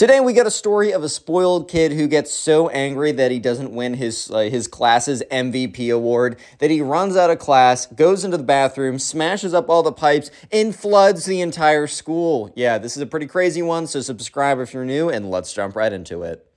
Today we got a story of a spoiled kid who gets so angry that he doesn't win his uh, his class's MVP award that he runs out of class, goes into the bathroom, smashes up all the pipes, and floods the entire school. Yeah, this is a pretty crazy one, so subscribe if you're new and let's jump right into it.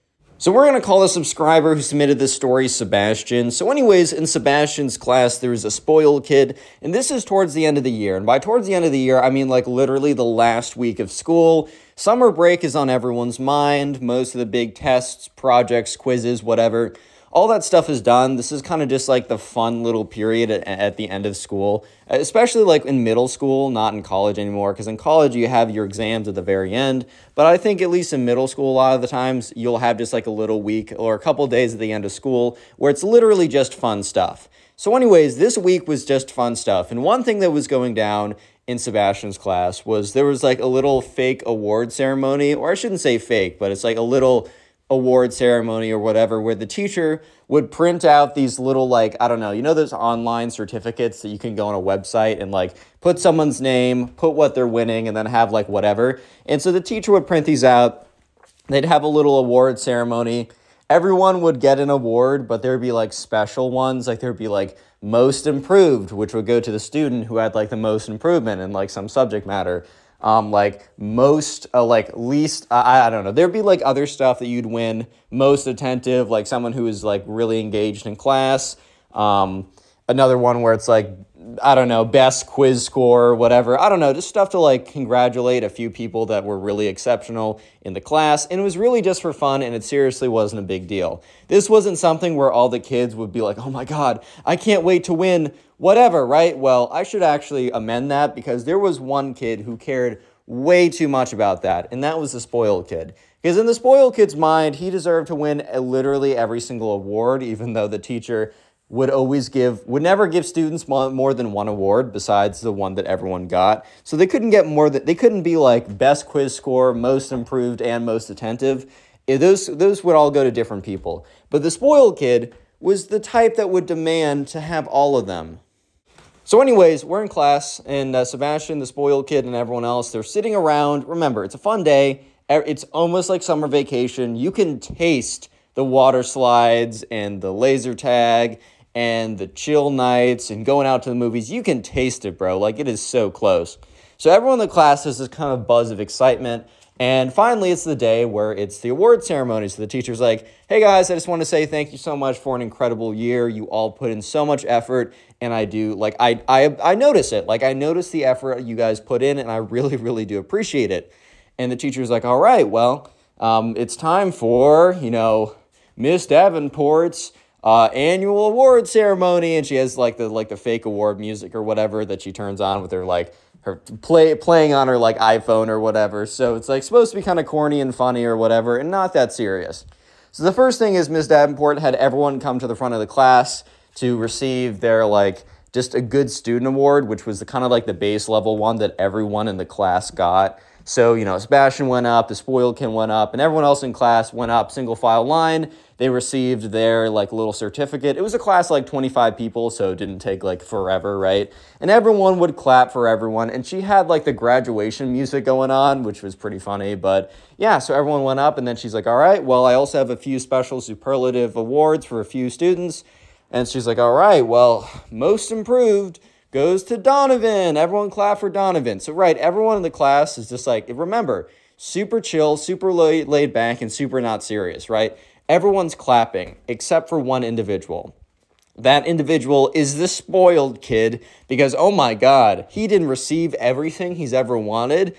So we're going to call the subscriber who submitted this story Sebastian. So anyways, in Sebastian's class, there's a spoiled kid, and this is towards the end of the year. And by towards the end of the year, I mean like literally the last week of school. Summer break is on everyone's mind. Most of the big tests, projects, quizzes, whatever all that stuff is done. This is kind of just like the fun little period at, at the end of school, especially like in middle school, not in college anymore. Because in college, you have your exams at the very end. But I think at least in middle school, a lot of the times, you'll have just like a little week or a couple days at the end of school where it's literally just fun stuff. So, anyways, this week was just fun stuff. And one thing that was going down in Sebastian's class was there was like a little fake award ceremony, or I shouldn't say fake, but it's like a little award ceremony or whatever where the teacher would print out these little like i don't know you know those online certificates that you can go on a website and like put someone's name put what they're winning and then have like whatever. And so the teacher would print these out. They'd have a little award ceremony. Everyone would get an award but there'd be like special ones. Like there'd be like most improved which would go to the student who had like the most improvement in like some subject matter um, like most, uh, like least, I, I don't know. There'd be like other stuff that you'd win. Most attentive, like someone who is like really engaged in class. Um, another one where it's like, I don't know, best quiz score, whatever. I don't know, just stuff to like congratulate a few people that were really exceptional in the class. And it was really just for fun, and it seriously wasn't a big deal. This wasn't something where all the kids would be like, oh my God, I can't wait to win whatever, right? Well, I should actually amend that because there was one kid who cared way too much about that, and that was the spoiled kid. Because in the spoiled kid's mind, he deserved to win literally every single award, even though the teacher would always give, would never give students more than one award besides the one that everyone got. So they couldn't get more that they couldn't be like best quiz score, most improved, and most attentive. Those those would all go to different people. But the spoiled kid was the type that would demand to have all of them. So, anyways, we're in class, and uh, Sebastian, the spoiled kid, and everyone else, they're sitting around. Remember, it's a fun day. It's almost like summer vacation. You can taste the water slides and the laser tag and the chill nights and going out to the movies. You can taste it, bro. Like, it is so close. So, everyone in the class has this kind of buzz of excitement. And finally, it's the day where it's the award ceremony. So the teacher's like, hey guys, I just want to say thank you so much for an incredible year. You all put in so much effort. And I do, like, I, I, I notice it. Like, I notice the effort you guys put in, and I really, really do appreciate it. And the teacher's like, all right, well, um, it's time for, you know, Miss Davenport's uh, annual award ceremony. And she has like the, like the fake award music or whatever that she turns on with her, like, her play playing on her like iPhone or whatever. So it's like supposed to be kind of corny and funny or whatever, and not that serious. So the first thing is Ms. Davenport had everyone come to the front of the class to receive their like just a good student award, which was the kind of like the base level one that everyone in the class got. So, you know, Sebastian went up, the spoiled kid went up, and everyone else in class went up single file line. They received their like little certificate. It was a class like 25 people, so it didn't take like forever, right? And everyone would clap for everyone. And she had like the graduation music going on, which was pretty funny. But yeah, so everyone went up, and then she's like, all right, well, I also have a few special superlative awards for a few students. And she's like, all right, well, most improved goes to Donovan. Everyone clap for Donovan. So, right, everyone in the class is just like, remember, super chill, super laid, laid back, and super not serious, right? Everyone's clapping except for one individual. That individual is the spoiled kid because, oh my God, he didn't receive everything he's ever wanted,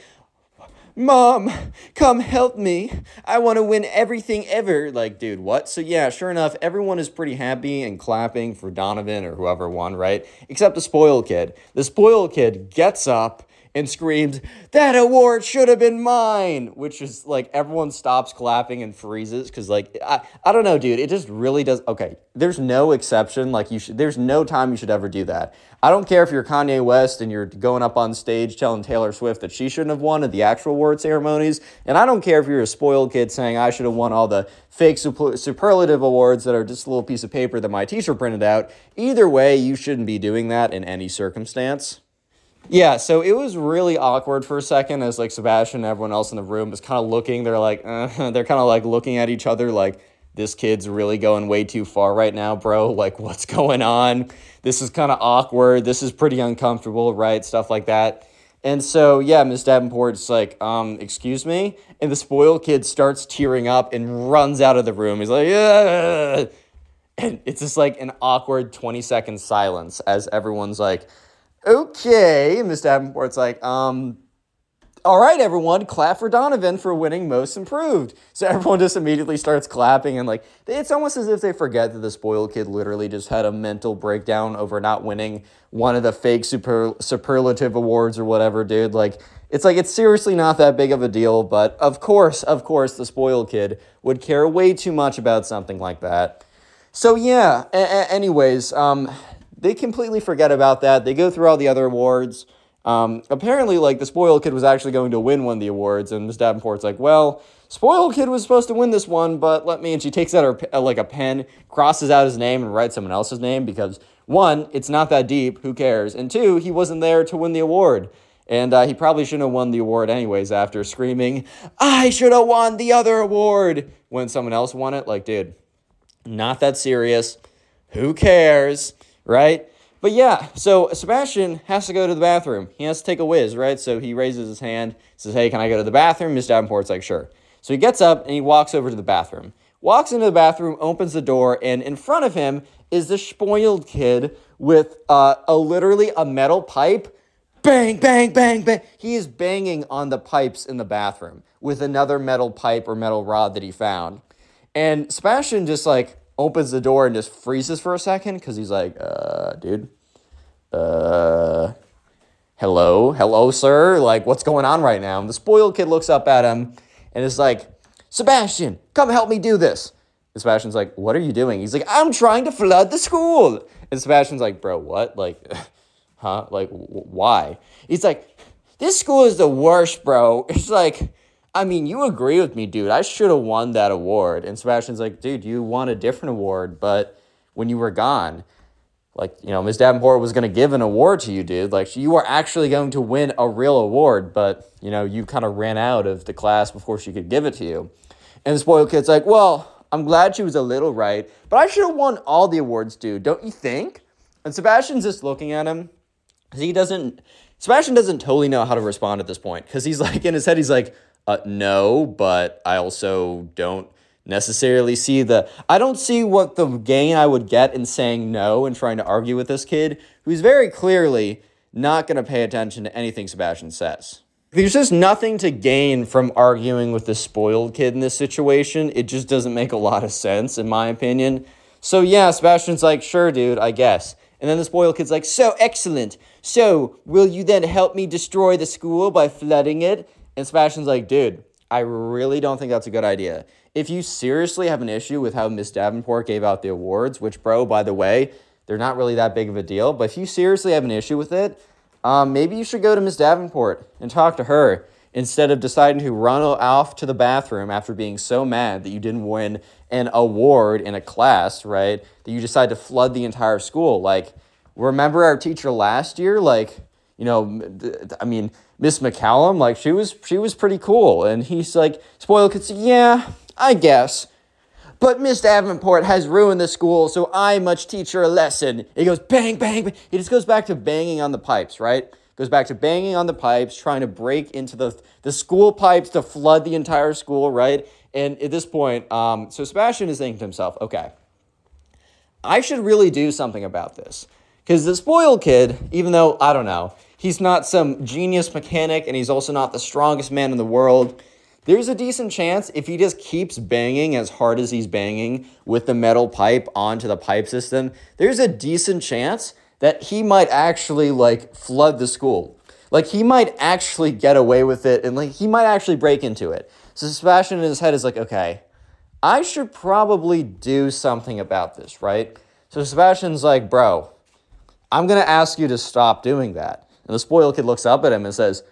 Mom, come help me. I want to win everything ever. Like, dude, what? So, yeah, sure enough, everyone is pretty happy and clapping for Donovan or whoever won, right? Except the spoiled kid. The spoiled kid gets up and screams, That award should have been mine! Which is like everyone stops clapping and freezes because, like, I, I don't know, dude. It just really does. Okay, there's no exception. Like, you should, there's no time you should ever do that. I don't care if you're Kanye West and you're going up on stage telling Taylor Swift that she shouldn't have won at the actual award ceremonies. And I don't care if you're a spoiled kid saying I should have won all the fake superlative awards that are just a little piece of paper that my teacher printed out. Either way, you shouldn't be doing that in any circumstance. Yeah, so it was really awkward for a second as like Sebastian and everyone else in the room was kind of looking. They're like, uh, they're kind of like looking at each other like, this kid's really going way too far right now, bro. Like, what's going on? This is kind of awkward. This is pretty uncomfortable, right? Stuff like that. And so, yeah, Miss Davenport's like, um, excuse me? And the spoiled kid starts tearing up and runs out of the room. He's like, yeah. And it's just like an awkward 20 second silence as everyone's like, okay. And Miss Davenport's like, um, all right, everyone, clap for Donovan for winning most improved. So everyone just immediately starts clapping and like it's almost as if they forget that the spoiled kid literally just had a mental breakdown over not winning one of the fake super superlative awards or whatever, dude. Like it's like it's seriously not that big of a deal, but of course, of course, the spoiled kid would care way too much about something like that. So yeah, a- a- anyways, um, they completely forget about that. They go through all the other awards. Um, apparently, like the spoiled kid was actually going to win one of the awards, and Miss Davenport's like, "Well, spoiled kid was supposed to win this one, but let me." And she takes out her uh, like a pen, crosses out his name, and writes someone else's name because one, it's not that deep. Who cares? And two, he wasn't there to win the award, and uh, he probably shouldn't have won the award anyways. After screaming, "I should have won the other award," when someone else won it, like, dude, not that serious. Who cares, right? But yeah, so Sebastian has to go to the bathroom. He has to take a whiz, right? So he raises his hand, says, Hey, can I go to the bathroom? Miss Davenport's like, Sure. So he gets up and he walks over to the bathroom. Walks into the bathroom, opens the door, and in front of him is the spoiled kid with uh, a literally a metal pipe. Bang, bang, bang, bang. He is banging on the pipes in the bathroom with another metal pipe or metal rod that he found. And Sebastian just like opens the door and just freezes for a second because he's like, uh, dude, uh, hello, hello, sir. Like, what's going on right now? And the spoiled kid looks up at him and is like, Sebastian, come help me do this. And Sebastian's like, what are you doing? He's like, I'm trying to flood the school. And Sebastian's like, bro, what? Like, huh? Like, why? He's like, this school is the worst, bro. It's like, I mean, you agree with me, dude. I should have won that award. And Sebastian's like, dude, you won a different award, but when you were gone, like, you know, Ms. Davenport was going to give an award to you, dude. Like, you were actually going to win a real award, but, you know, you kind of ran out of the class before she could give it to you. And the spoiled kid's like, well, I'm glad she was a little right, but I should have won all the awards, dude. Don't you think? And Sebastian's just looking at him. He doesn't, Sebastian doesn't totally know how to respond at this point because he's like, in his head, he's like, uh, no, but I also don't necessarily see the I don't see what the gain I would get in saying no and trying to argue with this kid who's very clearly not going to pay attention to anything Sebastian says. There's just nothing to gain from arguing with the spoiled kid in this situation. It just doesn't make a lot of sense in my opinion. So yeah, Sebastian's like, "Sure, dude, I guess." And then the spoiled kid's like, "So excellent. So, will you then help me destroy the school by flooding it?" And Sebastian's like, "Dude, I really don't think that's a good idea. If you seriously have an issue with how Miss Davenport gave out the awards, which, bro, by the way, they're not really that big of a deal, but if you seriously have an issue with it, um, maybe you should go to Miss Davenport and talk to her instead of deciding to run off to the bathroom after being so mad that you didn't win an award in a class, right? That you decide to flood the entire school. Like, remember our teacher last year? Like, you know, I mean, Miss McCallum, like she was she was pretty cool. And he's like, spoiled kids, yeah, I guess. But Miss Davenport has ruined the school, so I must teach her a lesson. He goes bang, bang, bang. He just goes back to banging on the pipes, right? Goes back to banging on the pipes, trying to break into the, the school pipes to flood the entire school, right? And at this point, um, so Sebastian is thinking to himself, okay, I should really do something about this. Because the spoiled kid, even though, I don't know, he's not some genius mechanic and he's also not the strongest man in the world, there's a decent chance if he just keeps banging as hard as he's banging with the metal pipe onto the pipe system, there's a decent chance that he might actually like flood the school. Like he might actually get away with it and like he might actually break into it. So Sebastian in his head is like, okay, I should probably do something about this, right? So Sebastian's like, bro, I'm gonna ask you to stop doing that. And the spoiled kid looks up at him and says,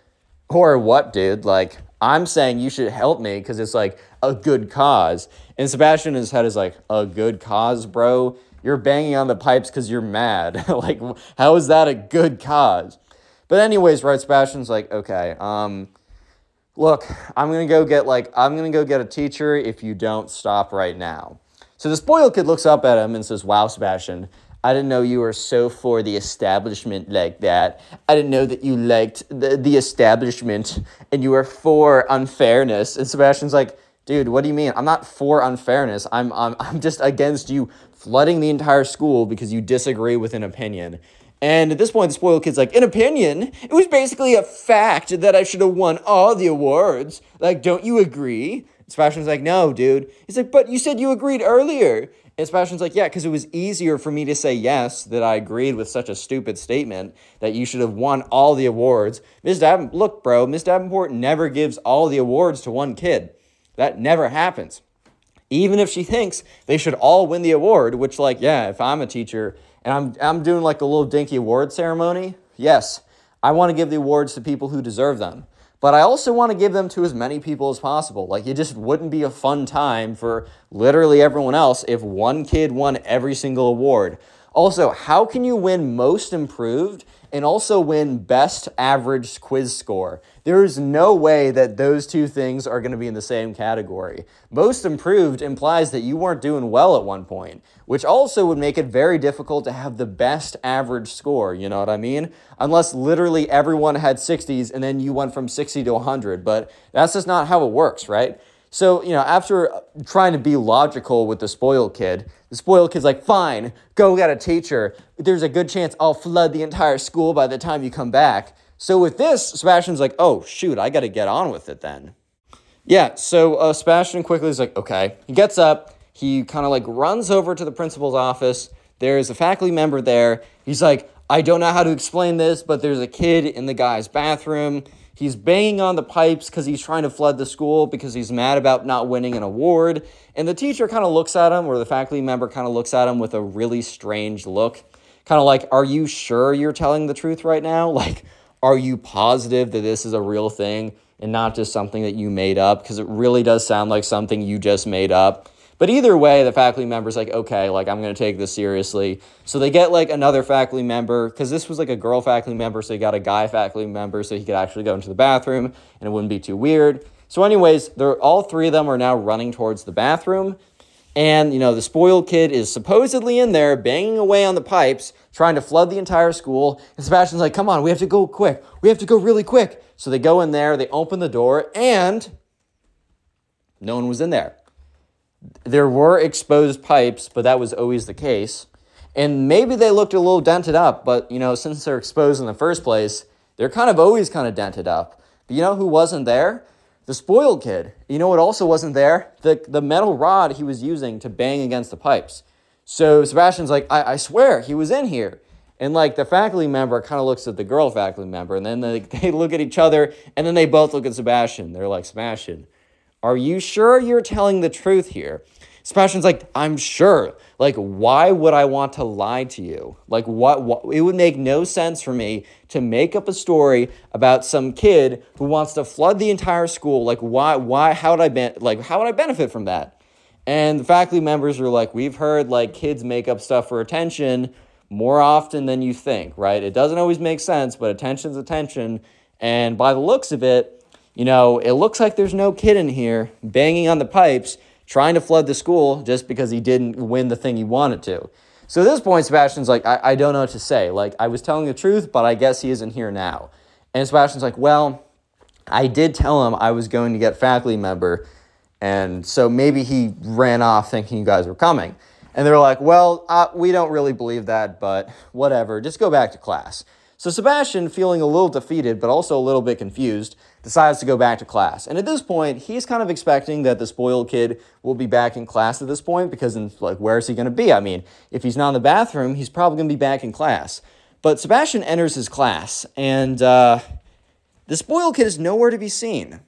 or what, dude? Like, I'm saying you should help me because it's like a good cause. And Sebastian in his head is like, a good cause, bro? You're banging on the pipes because you're mad. like, how is that a good cause? But anyways, right, Sebastian's like, okay, um, look, I'm gonna go get like I'm gonna go get a teacher if you don't stop right now. So the spoiled kid looks up at him and says, Wow, Sebastian, I didn't know you were so for the establishment like that. I didn't know that you liked the, the establishment and you were for unfairness. And Sebastian's like, dude, what do you mean? I'm not for unfairness. I'm, I'm, I'm just against you flooding the entire school because you disagree with an opinion. And at this point, the spoiled kid's like, an opinion? It was basically a fact that I should have won all the awards. Like, don't you agree? Sebastian's like, no, dude. He's like, but you said you agreed earlier. And Sebastian's like, yeah, because it was easier for me to say yes that I agreed with such a stupid statement that you should have won all the awards. Miss Davenport, look, bro, Miss Davenport never gives all the awards to one kid. That never happens. Even if she thinks they should all win the award, which, like, yeah, if I'm a teacher and I'm, I'm doing like a little dinky award ceremony, yes, I want to give the awards to people who deserve them. But I also want to give them to as many people as possible. Like, it just wouldn't be a fun time for literally everyone else if one kid won every single award. Also, how can you win most improved and also win best average quiz score. There is no way that those two things are going to be in the same category. Most improved implies that you weren't doing well at one point, which also would make it very difficult to have the best average score, you know what I mean? Unless literally everyone had 60s and then you went from 60 to 100, but that's just not how it works, right? So, you know, after trying to be logical with the spoiled kid, the spoiled kid's like, fine, go get a teacher. There's a good chance I'll flood the entire school by the time you come back. So with this, Sebastian's like, oh, shoot, I got to get on with it then. Yeah, so uh, Sebastian quickly is like, okay. He gets up, he kind of like runs over to the principal's office. There's a faculty member there. He's like, I don't know how to explain this, but there's a kid in the guy's bathroom. He's banging on the pipes because he's trying to flood the school because he's mad about not winning an award. And the teacher kind of looks at him, or the faculty member kind of looks at him with a really strange look. Kind of like, Are you sure you're telling the truth right now? Like, are you positive that this is a real thing and not just something that you made up? Because it really does sound like something you just made up. But either way, the faculty member's like, okay, like I'm gonna take this seriously. So they get like another faculty member, because this was like a girl faculty member, so they got a guy faculty member so he could actually go into the bathroom and it wouldn't be too weird. So, anyways, they're all three of them are now running towards the bathroom. And, you know, the spoiled kid is supposedly in there banging away on the pipes, trying to flood the entire school. And Sebastian's like, come on, we have to go quick. We have to go really quick. So they go in there, they open the door, and no one was in there there were exposed pipes, but that was always the case. And maybe they looked a little dented up, but you know, since they're exposed in the first place, they're kind of always kind of dented up. But you know who wasn't there? The spoiled kid. You know what also wasn't there? The, the metal rod he was using to bang against the pipes. So Sebastian's like, I, I swear he was in here. And like the faculty member kind of looks at the girl faculty member, and then they, they look at each other, and then they both look at Sebastian. They're like, Sebastian, are you sure you're telling the truth here? Sebastian's like, I'm sure. Like, why would I want to lie to you? Like, what, what? It would make no sense for me to make up a story about some kid who wants to flood the entire school. Like, why? Why? How would I be, like? How would I benefit from that? And the faculty members are like, we've heard like kids make up stuff for attention more often than you think, right? It doesn't always make sense, but attention's attention. And by the looks of it, you know, it looks like there's no kid in here banging on the pipes trying to flood the school just because he didn't win the thing he wanted to. So at this point, Sebastian's like, I, I don't know what to say. Like, I was telling the truth, but I guess he isn't here now. And Sebastian's like, well, I did tell him I was going to get faculty member. And so maybe he ran off thinking you guys were coming. And they're like, well, uh, we don't really believe that, but whatever. Just go back to class. So Sebastian, feeling a little defeated but also a little bit confused, decides to go back to class. And at this point, he's kind of expecting that the spoiled kid will be back in class at this point because, like, where is he going to be? I mean, if he's not in the bathroom, he's probably going to be back in class. But Sebastian enters his class, and uh, the spoiled kid is nowhere to be seen.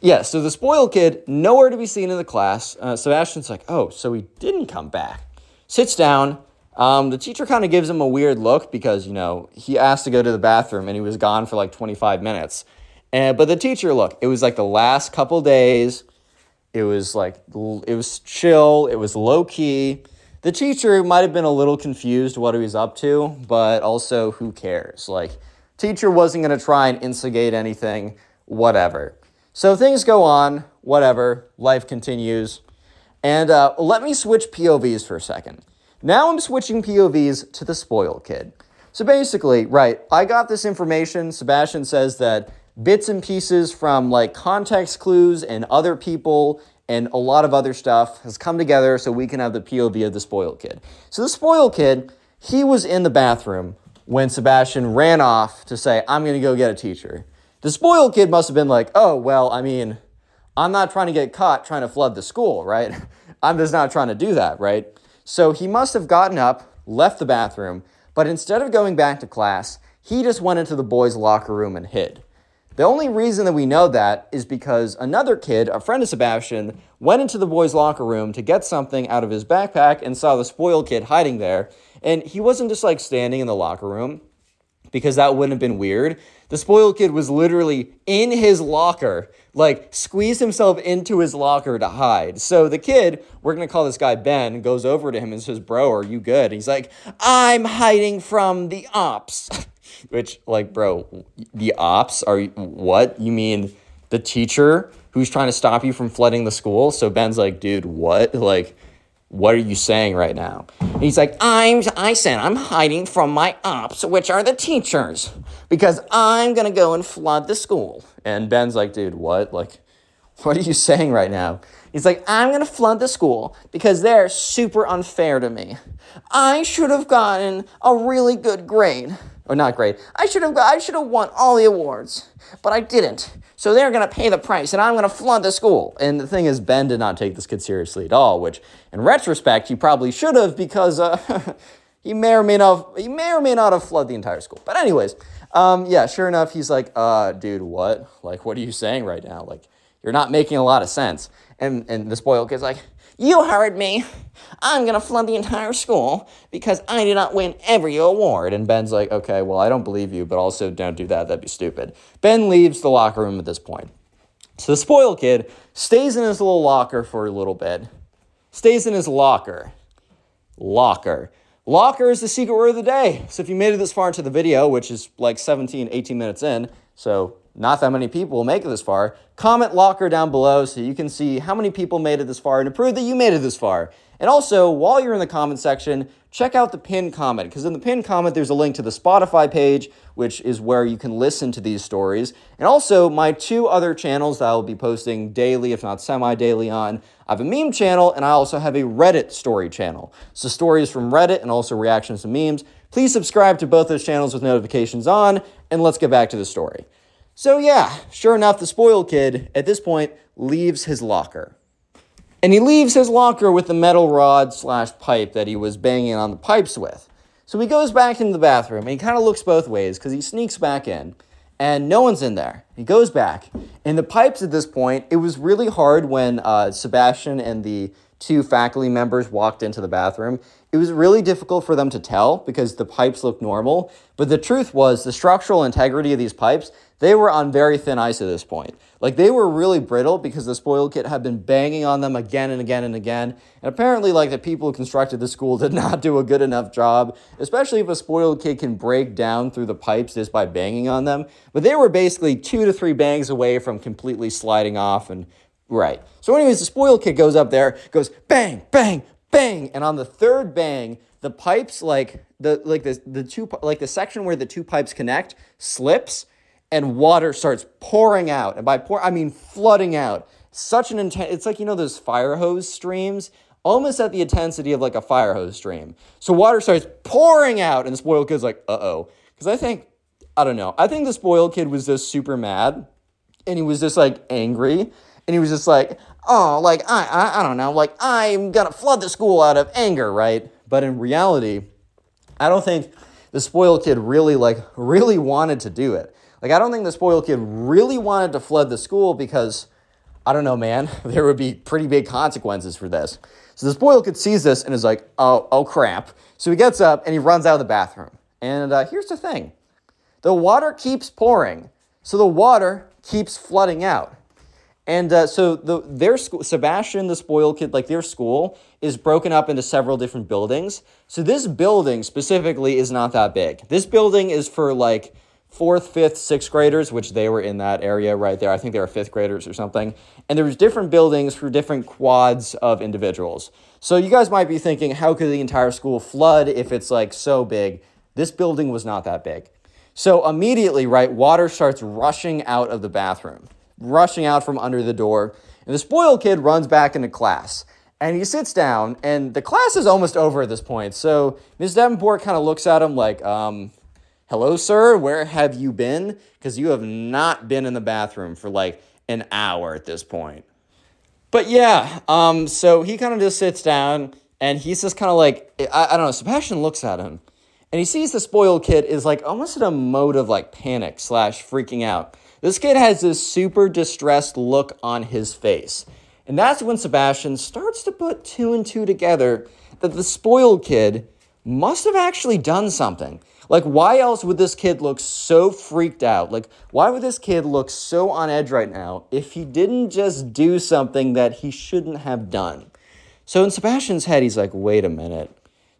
Yeah, so the spoiled kid, nowhere to be seen in the class. Uh, Sebastian's like, oh, so he didn't come back. Sits down, um, the teacher kind of gives him a weird look because, you know, he asked to go to the bathroom and he was gone for like 25 minutes. And, but the teacher, look, it was like the last couple days. It was like, it was chill. It was low key. The teacher might have been a little confused what he was up to, but also who cares? Like, Teacher wasn't going to try and instigate anything, whatever. So things go on, whatever, life continues. And uh, let me switch POVs for a second. Now I'm switching POVs to the spoiled kid. So basically, right, I got this information. Sebastian says that bits and pieces from like context clues and other people and a lot of other stuff has come together so we can have the POV of the spoiled kid. So the spoiled kid, he was in the bathroom when Sebastian ran off to say, I'm to go get a teacher. The spoiled kid must have been like, oh, well, I mean, I'm not trying to get caught trying to flood the school, right? I'm just not trying to do that, right? So he must have gotten up, left the bathroom, but instead of going back to class, he just went into the boys' locker room and hid. The only reason that we know that is because another kid, a friend of Sebastian, went into the boys' locker room to get something out of his backpack and saw the spoiled kid hiding there. And he wasn't just like standing in the locker room because that wouldn't have been weird. The spoiled kid was literally in his locker, like squeezed himself into his locker to hide. So the kid, we're gonna call this guy Ben, goes over to him and says, Bro, are you good? he's like, I'm hiding from the ops. Which, like, bro, the ops are what? You mean the teacher who's trying to stop you from flooding the school? So Ben's like, dude, what? Like, what are you saying right now? He's like, I'm, I said I'm hiding from my ops, which are the teachers, because I'm gonna go and flood the school. And Ben's like, dude, what? Like, what are you saying right now? He's like, I'm gonna flood the school because they're super unfair to me. I should have gotten a really good grade or not great. I should have I should have won all the awards, but I didn't. So they're going to pay the price, and I'm going to flood the school. And the thing is, Ben did not take this kid seriously at all, which, in retrospect, he probably should have because uh, he may or may not he may or may not have flooded the entire school. But anyways, um, yeah, sure enough, he's like, uh, dude, what? Like, what are you saying right now? Like, you're not making a lot of sense. And and the spoiled kid's like, you heard me. I'm going to flood the entire school because I did not win every award. And Ben's like, okay, well, I don't believe you, but also don't do that. That'd be stupid. Ben leaves the locker room at this point. So the spoiled kid stays in his little locker for a little bit, stays in his locker. Locker. Locker is the secret word of the day. So if you made it this far into the video, which is like 17, 18 minutes in, so not that many people will make it this far. Comment locker down below so you can see how many people made it this far and to prove that you made it this far. And also, while you're in the comment section, check out the pinned comment because in the pinned comment there's a link to the Spotify page, which is where you can listen to these stories, and also my two other channels that I will be posting daily, if not semi-daily on. I have a meme channel and I also have a Reddit story channel. So stories from Reddit and also reactions to memes. Please subscribe to both those channels with notifications on, and let's get back to the story. So, yeah, sure enough, the spoiled kid at this point leaves his locker. And he leaves his locker with the metal rod slash pipe that he was banging on the pipes with. So he goes back into the bathroom and he kind of looks both ways because he sneaks back in and no one's in there. He goes back. And the pipes at this point, it was really hard when uh, Sebastian and the two faculty members walked into the bathroom. It was really difficult for them to tell because the pipes looked normal. But the truth was, the structural integrity of these pipes, they were on very thin ice at this point. Like they were really brittle because the spoiled kit had been banging on them again and again and again. And apparently, like the people who constructed the school did not do a good enough job, especially if a spoiled kid can break down through the pipes just by banging on them. But they were basically two to three bangs away from completely sliding off and right. So, anyways, the spoiled kid goes up there, goes bang, bang, bang, and on the third bang, the pipes like the like the the two like the section where the two pipes connect slips and water starts pouring out. And by pour, I mean flooding out. Such an intense, it's like, you know, those fire hose streams, almost at the intensity of like a fire hose stream. So water starts pouring out, and the spoiled kid's like, uh oh. Because I think, I don't know, I think the spoiled kid was just super mad, and he was just like angry, and he was just like, oh, like, I, I, I don't know, like, I'm gonna flood the school out of anger, right? But in reality, I don't think the spoiled kid really, like, really wanted to do it. Like, I don't think the spoiled kid really wanted to flood the school because, I don't know, man, there would be pretty big consequences for this. So the spoiled kid sees this and is like, oh, oh crap. So he gets up and he runs out of the bathroom. And uh, here's the thing the water keeps pouring, so the water keeps flooding out. And uh, so the, their school, Sebastian, the spoiled kid, like their school is broken up into several different buildings. So this building specifically is not that big. This building is for like fourth, fifth, sixth graders, which they were in that area right there. I think they were fifth graders or something. And there was different buildings for different quads of individuals. So you guys might be thinking, how could the entire school flood if it's like so big? This building was not that big. So immediately, right, water starts rushing out of the bathroom, rushing out from under the door. And the spoiled kid runs back into class. And he sits down, and the class is almost over at this point. So Ms. Davenport kind of looks at him like, um, hello, sir, where have you been? Because you have not been in the bathroom for like an hour at this point. But yeah, um, so he kind of just sits down, and he's just kind of like, I, I don't know, Sebastian looks at him, and he sees the spoiled kid is like almost in a mode of like panic slash freaking out. This kid has this super distressed look on his face. And that's when Sebastian starts to put two and two together that the spoiled kid must have actually done something. Like, why else would this kid look so freaked out? Like, why would this kid look so on edge right now if he didn't just do something that he shouldn't have done? So, in Sebastian's head, he's like, wait a minute.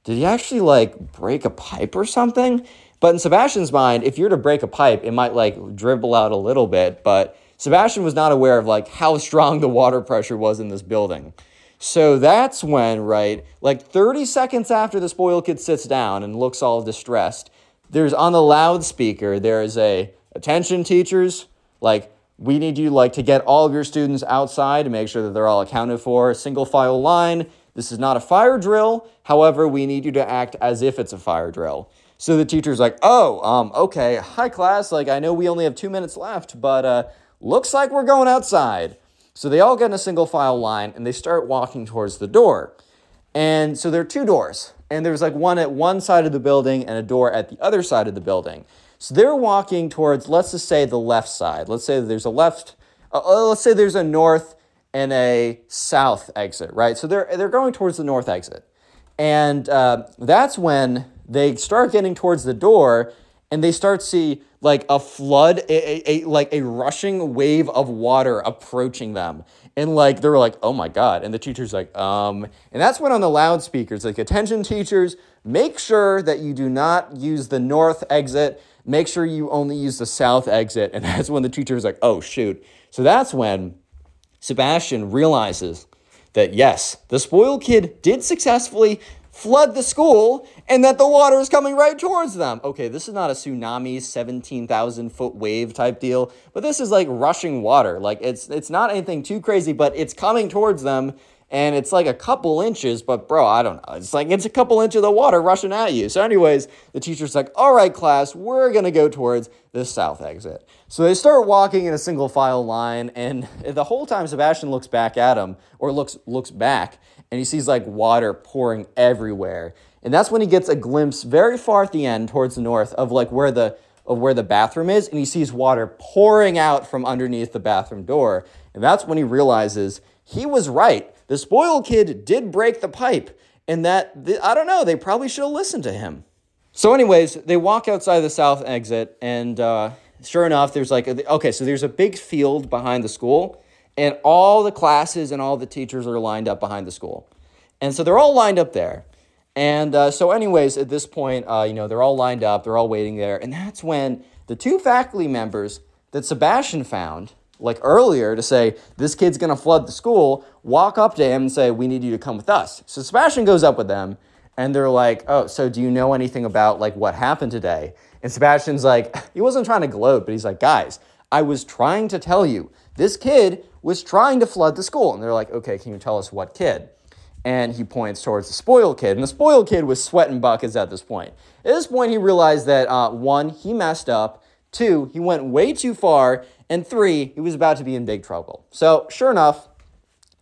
Did he actually like break a pipe or something? But in Sebastian's mind, if you're to break a pipe, it might like dribble out a little bit, but Sebastian was not aware of like how strong the water pressure was in this building. So that's when, right, like 30 seconds after the spoiled kid sits down and looks all distressed, there's on the loudspeaker, there is a attention teachers, like we need you like to get all of your students outside to make sure that they're all accounted for, single file line. This is not a fire drill. However, we need you to act as if it's a fire drill. So the teacher's like, "Oh, um, okay, hi class. Like I know we only have two minutes left, but uh, Looks like we're going outside. So they all get in a single file line and they start walking towards the door. And so there are two doors, and there's like one at one side of the building and a door at the other side of the building. So they're walking towards, let's just say, the left side. Let's say there's a left, uh, uh let's say there's a north and a south exit, right? So they're, they're going towards the north exit. And uh, that's when they start getting towards the door and they start see like a flood, a, a, a, like a rushing wave of water approaching them. And like they're like, oh my God. And the teacher's like, um, and that's when on the loudspeakers, like attention teachers, make sure that you do not use the north exit. Make sure you only use the south exit. And that's when the teacher's like, oh shoot. So that's when Sebastian realizes that yes, the spoiled kid did successfully flood the school and that the water is coming right towards them. Okay, this is not a tsunami 17,000 foot wave type deal, but this is like rushing water. Like it's it's not anything too crazy, but it's coming towards them and it's like a couple inches, but bro, I don't know. It's like it's a couple inches of water rushing at you. So, anyways, the teacher's like, all right, class, we're gonna go towards the south exit. So they start walking in a single file line, and the whole time Sebastian looks back at him, or looks looks back, and he sees like water pouring everywhere. And that's when he gets a glimpse very far at the end towards the north of like where the of where the bathroom is, and he sees water pouring out from underneath the bathroom door. And that's when he realizes he was right the spoiled kid did break the pipe, and that, I don't know, they probably should have listened to him. So, anyways, they walk outside the south exit, and uh, sure enough, there's like, a, okay, so there's a big field behind the school, and all the classes and all the teachers are lined up behind the school. And so they're all lined up there. And uh, so, anyways, at this point, uh, you know, they're all lined up, they're all waiting there. And that's when the two faculty members that Sebastian found like earlier to say this kid's to flood the school walk up to him and say we need you to come with us so sebastian goes up with them and they're like oh so do you know anything about like what happened today and sebastian's like he wasn't trying to gloat but he's like guys i was trying to tell you this kid was trying to flood the school. And they're like okay can you tell us what kid? And he points towards the spoiled kid. And the spoiled kid was sweating buckets at this point. At this point he realized that uh, one he messed up. Two he went way too far. And three, he was about to be in big trouble. So, sure enough,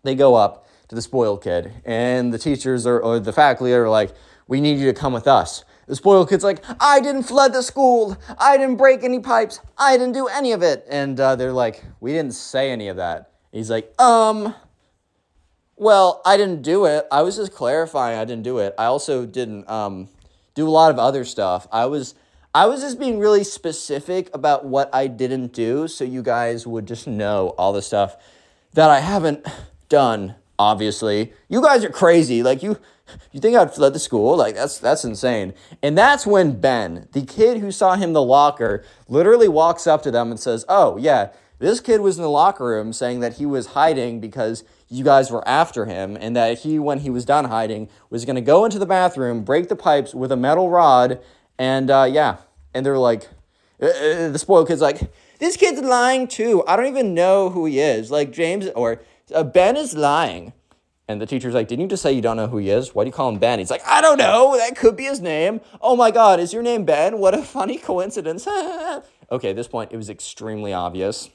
they go up to the spoiled kid, and the teachers are, or the faculty are like, We need you to come with us. The spoiled kid's like, I didn't flood the school. I didn't break any pipes. I didn't do any of it. And uh, they're like, We didn't say any of that. He's like, Um, well, I didn't do it. I was just clarifying I didn't do it. I also didn't um, do a lot of other stuff. I was I was just being really specific about what I didn't do so you guys would just know all the stuff that I haven't done, obviously. You guys are crazy. Like you You think I'd fled the school? Like that's that's insane. And that's when Ben, the kid who saw him in the locker, literally walks up to them and says, "Oh yeah, this kid was in the locker room saying that he was hiding because you guys were after him, and that he, when he was done hiding, was going to go into the bathroom, break the pipes with a metal rod, and uh, yeah." And they're like, uh, uh, the spoiled kid's like, "This kid's lying too. I don't even know who he is." Like James or uh, Ben is lying. And the teacher's like, Didn't you just say you don't know who he is? Why do you call him Ben? He's like, I don't know. That could be his name. Oh my God, is your name Ben? What a funny coincidence. okay, at this point, it was extremely obvious,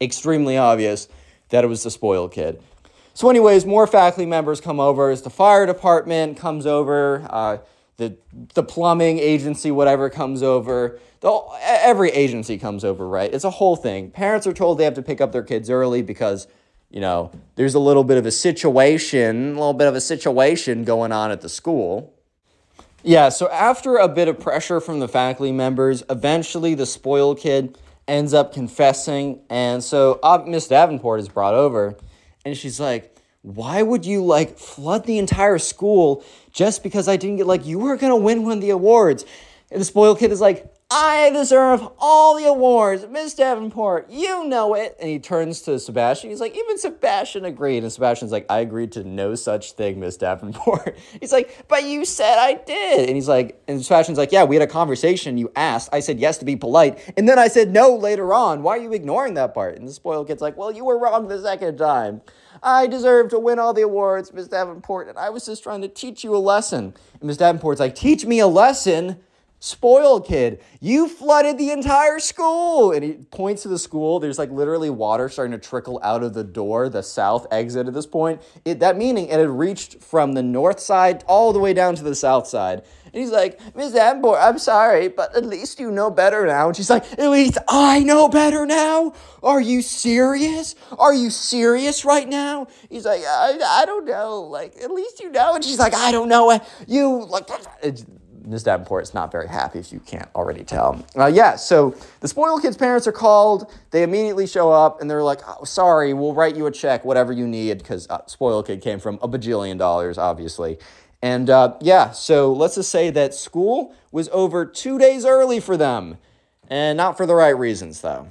extremely obvious that it was the spoiled kid. So, anyways, more faculty members come over. As the fire department comes over, uh, the the plumbing agency, whatever, comes over. The, every agency comes over, right? It's a whole thing. Parents are told they have to pick up their kids early because you know, there's a little bit of a situation, a little bit of a situation going on at the school. Yeah, so after a bit of pressure from the faculty members, eventually the spoiled kid ends up confessing. And so uh, Miss Davenport is brought over, and she's like, Why would you like flood the entire school just because I didn't get, like, you were gonna win one of the awards? And the spoiled kid is like, I deserve all the awards. Miss Davenport, you know it. And he turns to Sebastian. He's like, even Sebastian agreed. And Sebastian's like, I agreed to no such thing, Miss Davenport. he's like, but you said I did. And he's like, and Sebastian's like, yeah, we had a conversation. You asked. I said yes to be polite. And then I said no later on. Why are you ignoring that part? And the spoiled kid's like, well, you were wrong the second time. I deserve to win all the awards, Miss Davenport. And I was just trying to teach you a lesson. And Miss Davenport's like, teach me a lesson? Spoiled kid. You flooded the entire school. And he points to the school. There's like literally water starting to trickle out of the door, the south exit at this point. It, that meaning it had reached from the north side all the way down to the south side. And he's like, Miss Ambor, I'm sorry, but at least you know better now. And she's like, At least I know better now? Are you serious? Are you serious right now? He's like, I, I don't know. Like, at least you know. And she's like, I don't know. You, like, Ms. Davenport is not very happy, if you can't already tell. Uh, yeah, so the spoiled kid's parents are called. They immediately show up and they're like, oh, sorry, we'll write you a check, whatever you need, because uh, spoiled kid came from a bajillion dollars, obviously. And uh, yeah, so let's just say that school was over two days early for them. And not for the right reasons, though.